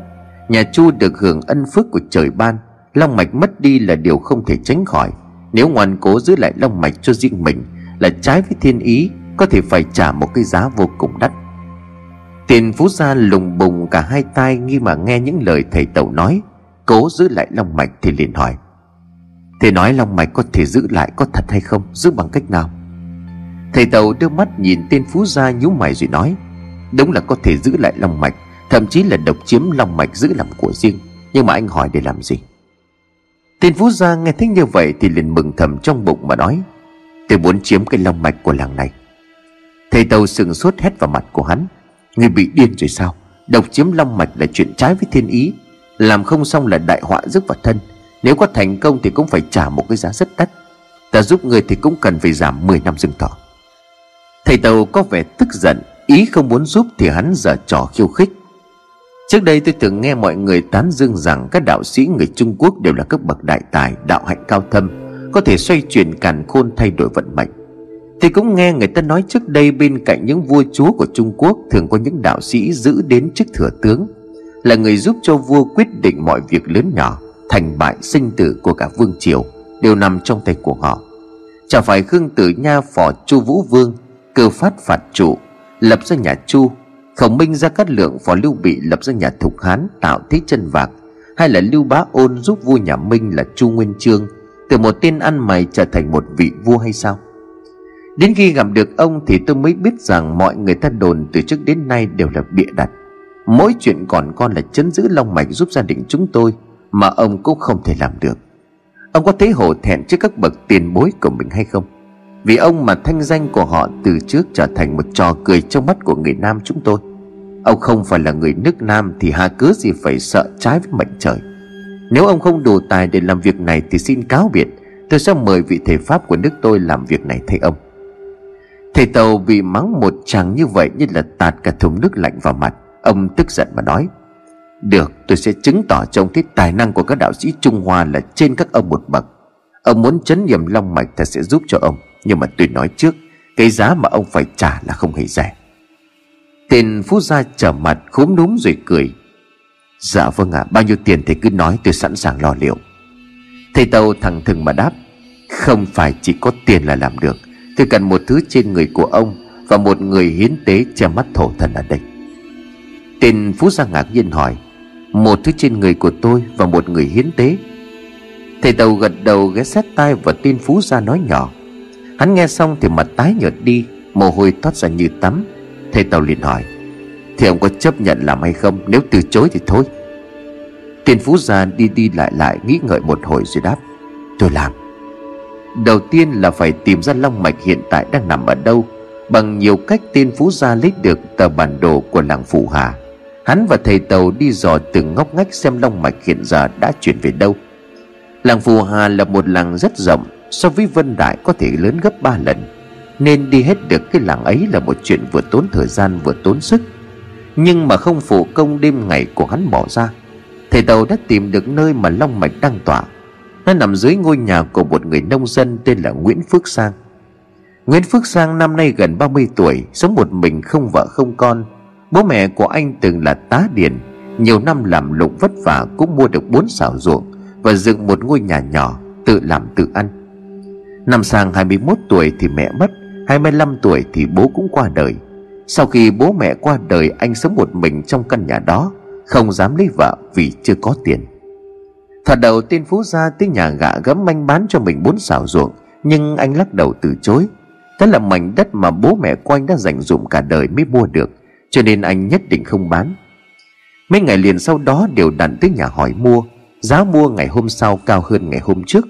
Nhà Chu được hưởng ân phước của trời ban, Long mạch mất đi là điều không thể tránh khỏi. Nếu ngoan cố giữ lại long mạch cho riêng mình Là trái với thiên ý, Có thể phải trả một cái giá vô cùng đắt. Tiền phú gia lùng bùng cả hai tai Nghi mà nghe những lời thầy tẩu nói, Cố giữ lại long mạch thì liền hỏi, Thầy nói long mạch có thể giữ lại có thật hay không? Giữ bằng cách nào? Thầy tàu đưa mắt nhìn tên phú gia nhíu mày rồi nói, Đúng là có thể giữ lại long mạch, Thậm chí là độc chiếm long mạch giữ làm của riêng. Nhưng mà anh hỏi để làm gì? Tên phú gia nghe thấy như vậy Thì liền mừng thầm trong bụng mà nói, Tôi muốn chiếm cái long mạch của làng này. Thầy tàu sừng sốt hét vào mặt của hắn, Người bị điên rồi sao? Độc chiếm long mạch là chuyện trái với thiên ý. Làm không xong là đại họa rước vào thân. Nếu có thành công thì cũng phải trả một cái giá rất đắt. Ta giúp người thì cũng cần phải giảm 10 năm rừng thọ. Thầy tàu có vẻ tức giận, Ý không muốn giúp thì hắn giờ trò khiêu khích. Trước đây tôi từng nghe mọi người tán dương rằng Các đạo sĩ người Trung Quốc đều là các bậc đại tài, Đạo hạnh cao thâm, Có thể xoay chuyển càn khôn thay đổi vận mệnh. Thì cũng nghe người ta nói trước đây Bên cạnh những vua chúa của Trung Quốc Thường có những đạo sĩ giữ đến chức thừa tướng, Là người giúp cho vua quyết định mọi việc lớn nhỏ, Thành bại sinh tử của cả vương triều, Đều nằm trong tay của họ. Chẳng phải Khương Tử Nha, phò Chu Vũ Vương, Cơ phát phạt trụ, Lập ra nhà Chu khổng minh ra cát lượng phó lưu bị lập ra nhà thục hán tạo thế chân vạc, hay là lưu bá ôn giúp vua nhà minh là chu nguyên chương từ một tên ăn mày trở thành một vị vua hay sao? Đến khi gặp được ông thì tôi mới biết rằng mọi người ta đồn từ trước đến nay đều là bịa đặt. Mỗi chuyện còn con là chấn giữ long mạch giúp gia đình chúng tôi, mà ông cũng không thể làm được. Ông có thấy hổ thẹn trước các bậc tiền bối của mình hay không? Vì ông mà thanh danh của họ từ trước trở thành một trò cười trong mắt của người Nam chúng tôi. Ông không phải là người nước Nam Thì hà cớ gì phải sợ trái với mệnh trời. Nếu ông không đủ tài để làm việc này Thì xin cáo biệt. Tôi sẽ mời vị thầy Pháp của nước tôi làm việc này thay ông. Thầy Tàu bị mắng một chàng như vậy Như là tạt cả thùng nước lạnh vào mặt. Ông tức giận mà nói, Được, tôi sẽ chứng tỏ cho ông thấy tài năng của các đạo sĩ Trung Hoa Là trên các ông một bậc. Ông muốn chấn nhầm long mạch ta sẽ giúp cho ông. Nhưng mà tôi nói trước Cái giá mà ông phải trả là không hề rẻ. Tên phú gia trở mặt khúm núm rồi cười. Dạ vâng ạ à, Bao nhiêu tiền thì cứ nói tôi sẵn sàng lo liệu. Thầy Tàu thẳng thừng mà đáp Không phải chỉ có tiền là làm được. Tôi cần một thứ trên người của ông Và một người hiến tế che mắt thổ thần ở đây. Tên phú gia ngạc nhiên hỏi Một thứ trên người của tôi Và một người hiến tế? Thầy Tàu gật đầu ghé sát tai Và tên phú gia nói nhỏ Hắn nghe xong thì mặt tái nhợt đi, Mồ hôi thoát ra như tắm. Thầy Tàu liền hỏi, Thì ông có chấp nhận làm hay không? Nếu từ chối thì thôi. Tiền phú gia đi đi lại lại Nghĩ ngợi một hồi rồi đáp, Tôi làm. Đầu tiên là phải tìm ra long mạch hiện tại đang nằm ở đâu, Bằng nhiều cách tên phú gia lấy được tờ bản đồ của làng Phủ Hà. Hắn và thầy Tàu đi dò từng ngóc ngách xem long mạch hiện giờ đã chuyển về đâu. Làng Phù Hà là một làng rất rộng So với Vân Đại có thể lớn gấp 3 lần, Nên đi hết được cái làng ấy là một chuyện vừa tốn thời gian vừa tốn sức. Nhưng mà không phụ công đêm ngày của hắn bỏ ra, Thầy Tàu đã tìm được nơi mà Long Mạch đang tỏa Nó nằm dưới ngôi nhà của một người nông dân tên là Nguyễn Phước Sang. Nguyễn Phước Sang năm nay gần 30 tuổi, Sống một mình không vợ không con. Bố mẹ của anh từng là tá điền, Nhiều năm làm lụng vất vả cũng mua được bốn xào ruộng Và dựng một ngôi nhà nhỏ Tự làm tự ăn. Năm sang 21 tuổi thì mẹ mất 25 tuổi thì bố cũng qua đời. Sau khi bố mẹ qua đời, Anh sống một mình trong căn nhà đó, Không dám lấy vợ vì chưa có tiền. Thật đầu tên Phú gia tới nhà gạ gấm manh bán cho mình bốn xào ruộng, Nhưng anh lắc đầu từ chối. Đó là mảnh đất mà bố mẹ của anh đã dành dụng cả đời mới mua được, Cho nên anh nhất định không bán. Mấy ngày liền sau đó, đều đặn tới nhà hỏi mua. Giá mua ngày hôm sau cao hơn ngày hôm trước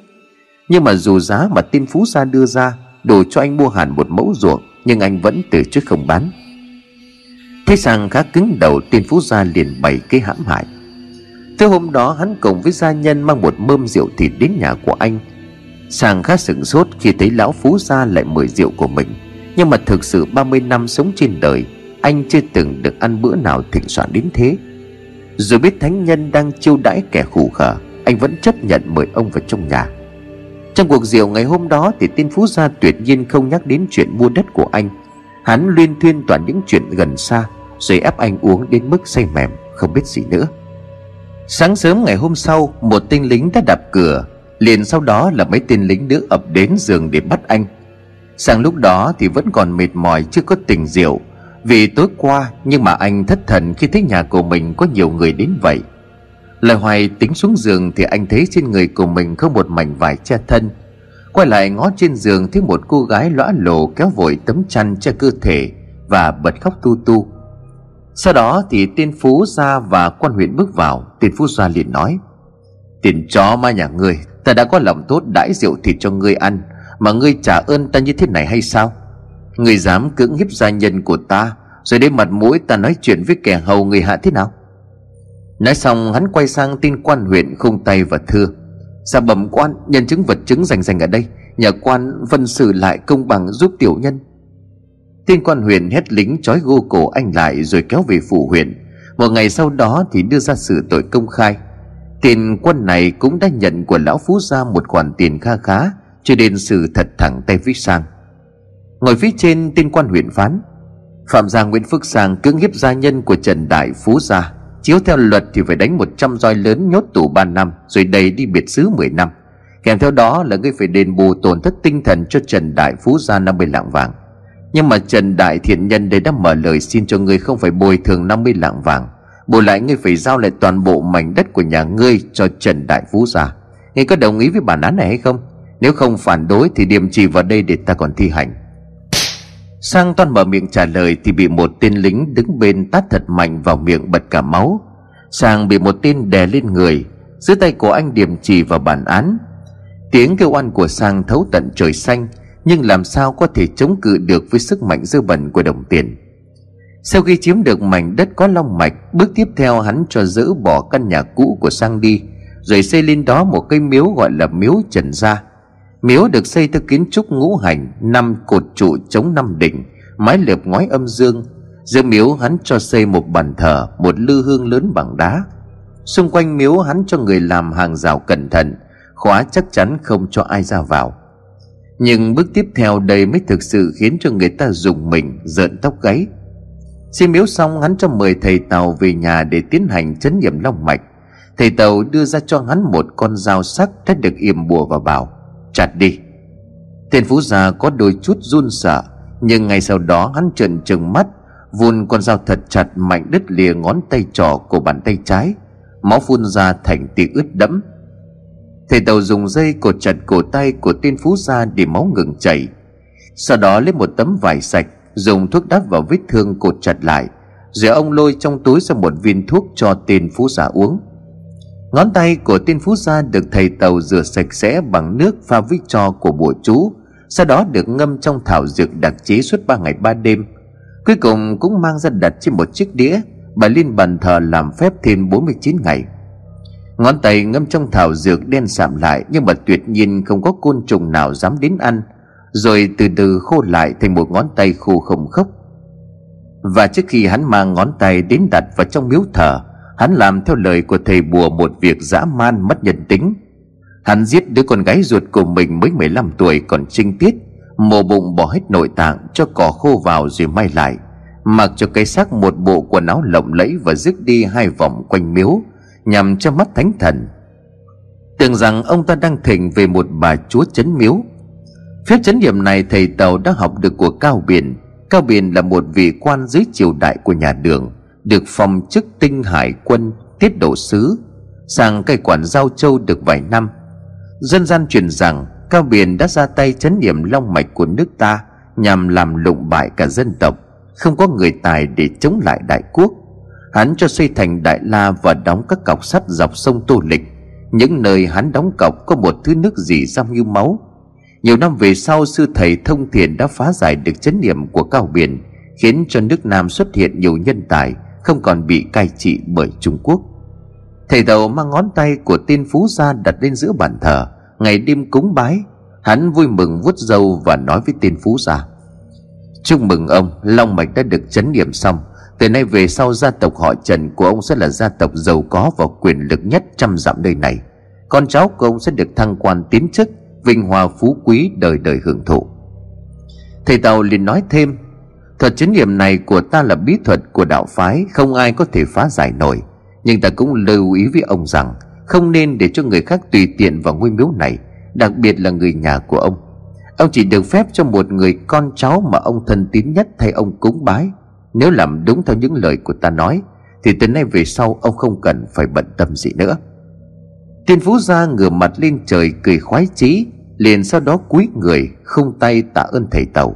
nhưng mà dù giá mà tên phú gia đưa ra đủ cho anh mua hẳn một mẫu ruộng, nhưng anh vẫn từ chối không bán. Thấy sang khá cứng đầu tên phú gia liền bày cái hãm hại. Thế hôm đó hắn cùng với gia nhân mang một mâm rượu thịt đến nhà của anh. Sàng khá sửng sốt khi thấy lão phú gia lại mời rượu của mình. Nhưng mà thực sự 30 năm sống trên đời, Anh chưa từng được ăn bữa nào thịnh soạn đến thế. Dù biết thánh nhân đang chiêu đãi kẻ khủ khở, Anh vẫn chấp nhận mời ông vào trong nhà. Trong cuộc rượu ngày hôm đó Thì tên phú gia tuyệt nhiên không nhắc đến chuyện mua đất của anh. Hắn luyên thuyên toàn những chuyện gần xa, Rồi ép anh uống đến mức say mềm, Không biết gì nữa. Sáng sớm ngày hôm sau, Một tên lính đã đạp cửa. Liền sau đó là mấy tên lính nữa ập đến giường để bắt anh. Sang lúc đó thì vẫn còn mệt mỏi, chưa có tình rượu Vì tối qua, nhưng mà anh thất thần khi thấy nhà của mình có nhiều người đến vậy. Lời hoài tính xuống giường thì anh thấy trên người của mình không một mảnh vải che thân. Quay lại ngó trên giường thấy một cô gái lõa lồ kéo vội tấm chăn che cơ thể Và bật khóc tu tu. Sau đó thì tên phú ra và quan huyện bước vào. Tên phú ra liền nói, tiền chó ma nhà ngươi, ta đã có lòng tốt đãi rượu thịt cho ngươi ăn, mà ngươi trả ơn ta như thế này hay sao? Ngươi dám cưỡng hiếp gia nhân của ta, rồi đến mặt mũi ta nói chuyện với kẻ hầu người hạ thế nào? Nói xong, hắn quay sang tin quan huyện khung tay và thưa. Dạ bẩm quan, nhân chứng vật chứng rành rành ở đây. Nhờ quan phân xử lại công bằng giúp tiểu nhân. Tiên quan huyện hét lính trói gô cổ anh lại rồi kéo về phủ huyện. Một ngày sau đó thì đưa ra xử tội công khai. Tiền quân này cũng đã nhận của lão phú gia một khoản tiền kha khá, Cho nên sự thật thẳng tay với sang. Ngồi phía trên tiên quan huyện phán, Phạm gia Nguyễn Phước Sang cưỡng hiếp gia nhân của Trần Đại Phú Gia. Chiếu theo luật thì phải đánh 100 roi lớn nhốt tù 3 năm, Rồi đầy đi biệt xứ 10 năm. Kèm theo đó là ngươi phải đền bù tổn thất tinh thần cho Trần Đại Phú Gia 50 lạng vàng. Nhưng mà Trần Đại Thiện Nhân đây đã mở lời xin cho ngươi không phải bồi thường 50 lạng vàng, Bù lại ngươi phải giao lại toàn bộ mảnh đất của nhà ngươi cho Trần Đại Phú gia Ngươi có đồng ý với bản án này hay không? Nếu không phản đối thì điểm trì vào đây để ta còn thi hành. Sang toan mở miệng trả lời thì bị một tên lính đứng bên tát thật mạnh vào miệng bật cả máu. Sang bị một tên đè lên người, Dưới tay của anh điểm chỉ vào bản án. Tiếng kêu oan của Sang thấu tận trời xanh, nhưng làm sao có thể chống cự được với sức mạnh dư bẩn của đồng tiền? Sau khi chiếm được mảnh đất có long mạch, bước tiếp theo hắn cho dỡ bỏ căn nhà cũ của sang đi, rồi xây lên đó một cây miếu gọi là miếu trần gia miếu được xây theo kiến trúc ngũ hành, năm cột trụ chống năm đỉnh, mái lợp ngói âm dương. Giữa miếu hắn cho xây một bàn thờ, một lư hương lớn bằng đá. Xung quanh miếu hắn cho người làm hàng rào cẩn thận, khóa chắc chắn không cho ai ra vào. Nhưng bước tiếp theo đây mới thực sự khiến cho người ta dùng mình, rợn tóc gáy. Xin miếu xong, hắn cho mời thầy Tàu về nhà để tiến hành chấn nghiệm long mạch. Thầy Tàu đưa ra cho hắn một con dao sắc đã được yểm bùa và bảo. Chặt đi. Tên phú già có đôi chút run sợ, Nhưng ngay sau đó hắn trợn trừng mắt, Vun con dao thật chặt mạnh đứt lìa ngón tay trỏ của bàn tay trái, Máu phun ra thành tia ướt đẫm. Thầy tàu dùng dây cột chặt cổ tay của tên phú gia để máu ngừng chảy. Sau đó lấy một tấm vải sạch, Dùng thuốc đắp vào vết thương cột chặt lại, Rồi ông lôi trong túi ra một viên thuốc cho tên phú gia uống. Ngón tay của tiên phú gia được thầy tàu rửa sạch sẽ bằng nước pha với cho của bùa chú, Sau đó được ngâm trong thảo dược đặc chế suốt ba ngày ba đêm. Cuối cùng cũng mang ra đặt trên một chiếc đĩa, Bà liên bàn thờ làm phép thêm 49 ngày. Ngón tay ngâm trong thảo dược đen sạm lại Nhưng mà tuyệt nhiên không có côn trùng nào dám đến ăn, Rồi từ từ khô lại thành một ngón tay khô không khốc. Và trước khi hắn mang ngón tay đến đặt vào trong miếu thờ Hắn làm theo lời của thầy bùa một việc dã man mất nhân tính. Hắn giết đứa con gái ruột của mình mới 15 tuổi còn trinh tiết, Mổ bụng bỏ hết nội tạng cho cỏ khô vào rồi may lại. Mặc cho cái xác một bộ quần áo lộng lẫy và rước đi hai vòng quanh miếu, nhằm cho mắt thánh thần. Tưởng rằng ông ta đang thỉnh về một bà chúa chấn miếu. Phép chấn điểm này thầy tàu đã học được của cao biển. Cao biển là một vị quan dưới triều đại của nhà đường được phong chức tinh hải quân tiết độ sứ, sang cai quản giao châu được vài năm. Dân gian truyền rằng cao biển đã ra tay chấn điểm long mạch của nước ta nhằm làm lụng bại cả dân tộc, không có người tài để chống lại đại quốc. Hắn cho xây thành Đại La và đóng các cọc sắt dọc sông Tô Lịch. Những nơi hắn đóng cọc có một thứ nước gì răm như máu. Nhiều năm về sau, sư thầy thông thiền đã phá giải được chấn niệm của cao biển, Khiến cho nước Nam xuất hiện nhiều nhân tài. Không còn bị cai trị bởi Trung Quốc. Thầy tàu mang ngón tay của tên phú gia đặt lên giữa bàn thờ, Ngày đêm cúng bái. Hắn vui mừng vuốt râu và nói với tên phú gia Chúc mừng ông, Long mạch đã được chấn điểm xong. Từ nay về sau gia tộc họ Trần của ông sẽ là gia tộc giàu có và quyền lực nhất trăm dặm nơi này. Con cháu của ông sẽ được thăng quan tiến chức, Vinh hoa phú quý đời đời hưởng thụ. Thầy Tàu liền nói thêm Thuật chấn niệm này của ta là bí thuật của đạo phái, Không ai có thể phá giải nổi. Nhưng ta cũng lưu ý với ông rằng, Không nên để cho người khác tùy tiện vào ngôi miếu này, Đặc biệt là người nhà của ông. Ông chỉ được phép cho một người con cháu mà ông thân tín nhất thay ông cúng bái. Nếu làm đúng theo những lời của ta nói, Thì từ nay về sau ông không cần phải bận tâm gì nữa. Tiên Phú Gia ngửa mặt lên trời cười khoái chí, Liền sau đó cúi người không tay tạ ơn thầy Tàu.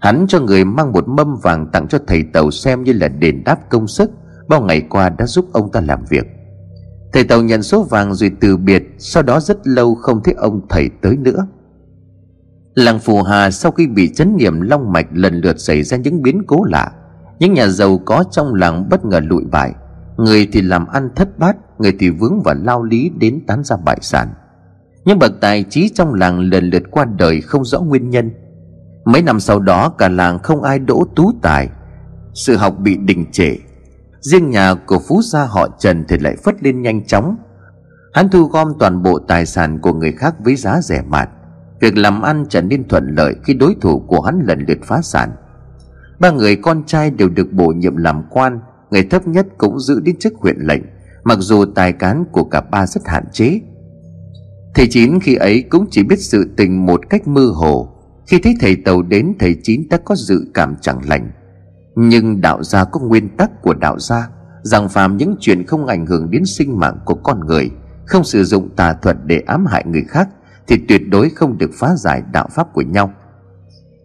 Hắn cho người mang một mâm vàng tặng cho thầy Tàu xem như là đền đáp công sức, Bao ngày qua đã giúp ông ta làm việc. Thầy Tàu nhận số vàng rồi từ biệt, Sau đó rất lâu không thấy ông thầy tới nữa. Làng Phù Hà sau khi bị chấn niệm long mạch lần lượt xảy ra những biến cố lạ, Những nhà giàu có trong làng bất ngờ lụi bại. Người thì làm ăn thất bát, Người thì vướng vào lao lý đến tán ra bại sản. Những bậc tài trí trong làng lần lượt qua đời không rõ nguyên nhân. Mấy năm sau đó, cả làng không ai đỗ tú tài. Sự học bị đình trệ. Riêng nhà của phú gia họ Trần thì lại phất lên nhanh chóng. Hắn thu gom toàn bộ tài sản của người khác với giá rẻ mạt. Việc làm ăn trở nên thuận lợi khi đối thủ của hắn lần lượt phá sản. Ba người con trai đều được bổ nhiệm làm quan Người thấp nhất cũng giữ đến chức huyện lệnh, Mặc dù tài cán của cả ba rất hạn chế. Thầy Chín khi ấy cũng chỉ biết sự tình một cách mơ hồ. Khi thấy thầy Tàu đến, thầy Chín đã có dự cảm chẳng lành. Nhưng đạo gia có nguyên tắc của đạo gia, Rằng phàm những chuyện không ảnh hưởng đến sinh mạng của con người, Không sử dụng tà thuật để ám hại người khác, thì tuyệt đối không được phá giải đạo pháp của nhau.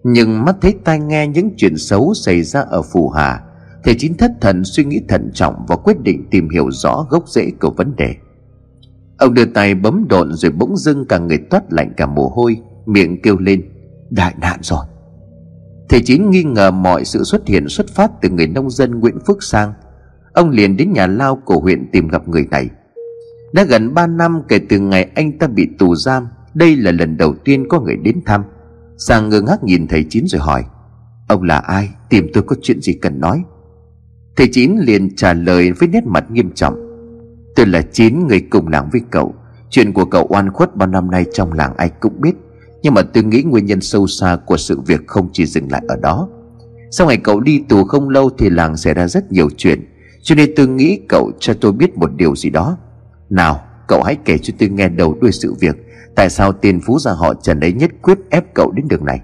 Nhưng mắt thấy tai nghe những chuyện xấu xảy ra ở phù hà, thầy chín thất thần suy nghĩ thận trọng và quyết định tìm hiểu rõ gốc rễ của vấn đề. Ông đưa tay bấm độn rồi bỗng dưng cả người toát lạnh cả mồ hôi, miệng kêu lên đại nạn rồi. Thầy chín nghi ngờ mọi sự xuất hiện xuất phát từ người nông dân nguyễn phước sang, ông liền đến nhà lao của huyện tìm gặp người này. Đã gần 3 năm kể từ ngày anh ta bị tù giam, đây là lần đầu tiên có người đến thăm. Sang ngơ ngác nhìn thầy Chín rồi hỏi, Ông là ai? Tìm tôi có chuyện gì cần nói? Thầy Chín liền trả lời với nét mặt nghiêm trọng, Tôi là Chín, người cùng làng với cậu. Chuyện của cậu oan khuất bao năm nay trong làng ai cũng biết. Nhưng mà tôi nghĩ nguyên nhân sâu xa của sự việc không chỉ dừng lại ở đó. Sau ngày cậu đi tù không lâu thì làng xảy ra rất nhiều chuyện, Cho nên tôi nghĩ cậu cho tôi biết một điều gì đó. Nào, cậu hãy kể cho tôi nghe đầu đuôi sự việc, Tại sao tiền phú gia họ Trần ấy nhất quyết ép cậu đến đường này.